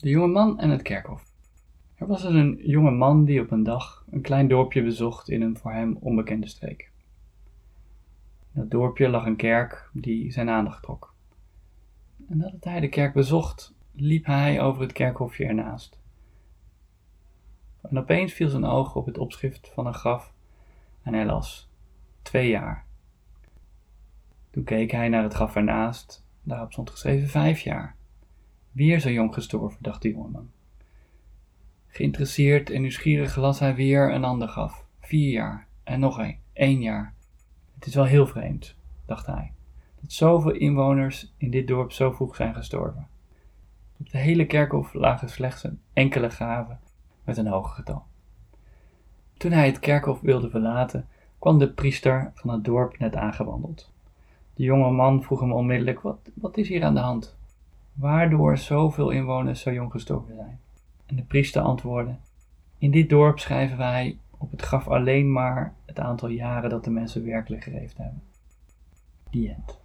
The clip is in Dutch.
De jonge man en het kerkhof. Er was dus een jonge man die op een dag een klein dorpje bezocht in een voor hem onbekende streek. In dat dorpje lag een kerk die zijn aandacht trok. En nadat hij de kerk bezocht, liep hij over het kerkhofje ernaast. En opeens viel zijn oog op het opschrift van een graf en hij las: twee jaar. Toen keek hij naar het graf ernaast, daarop stond geschreven vijf jaar. Weer zo jong gestorven, dacht de jongeman. Geïnteresseerd en nieuwsgierig las hij weer een ander graf. Vier jaar. En nog één jaar. Het is wel heel vreemd, dacht hij, dat zoveel inwoners in dit dorp zo vroeg zijn gestorven. Op de hele kerkhof lagen slechts een enkele graven met een hoog getal. Toen hij het kerkhof wilde verlaten, kwam de priester van het dorp net aangewandeld. De jonge man vroeg hem onmiddellijk: wat, wat is hier aan de hand? Waardoor zoveel inwoners zo jong gestorven zijn? En de priester antwoordde: In dit dorp schrijven wij op het graf alleen maar het aantal jaren dat de mensen werkelijk geleefd hebben. The end.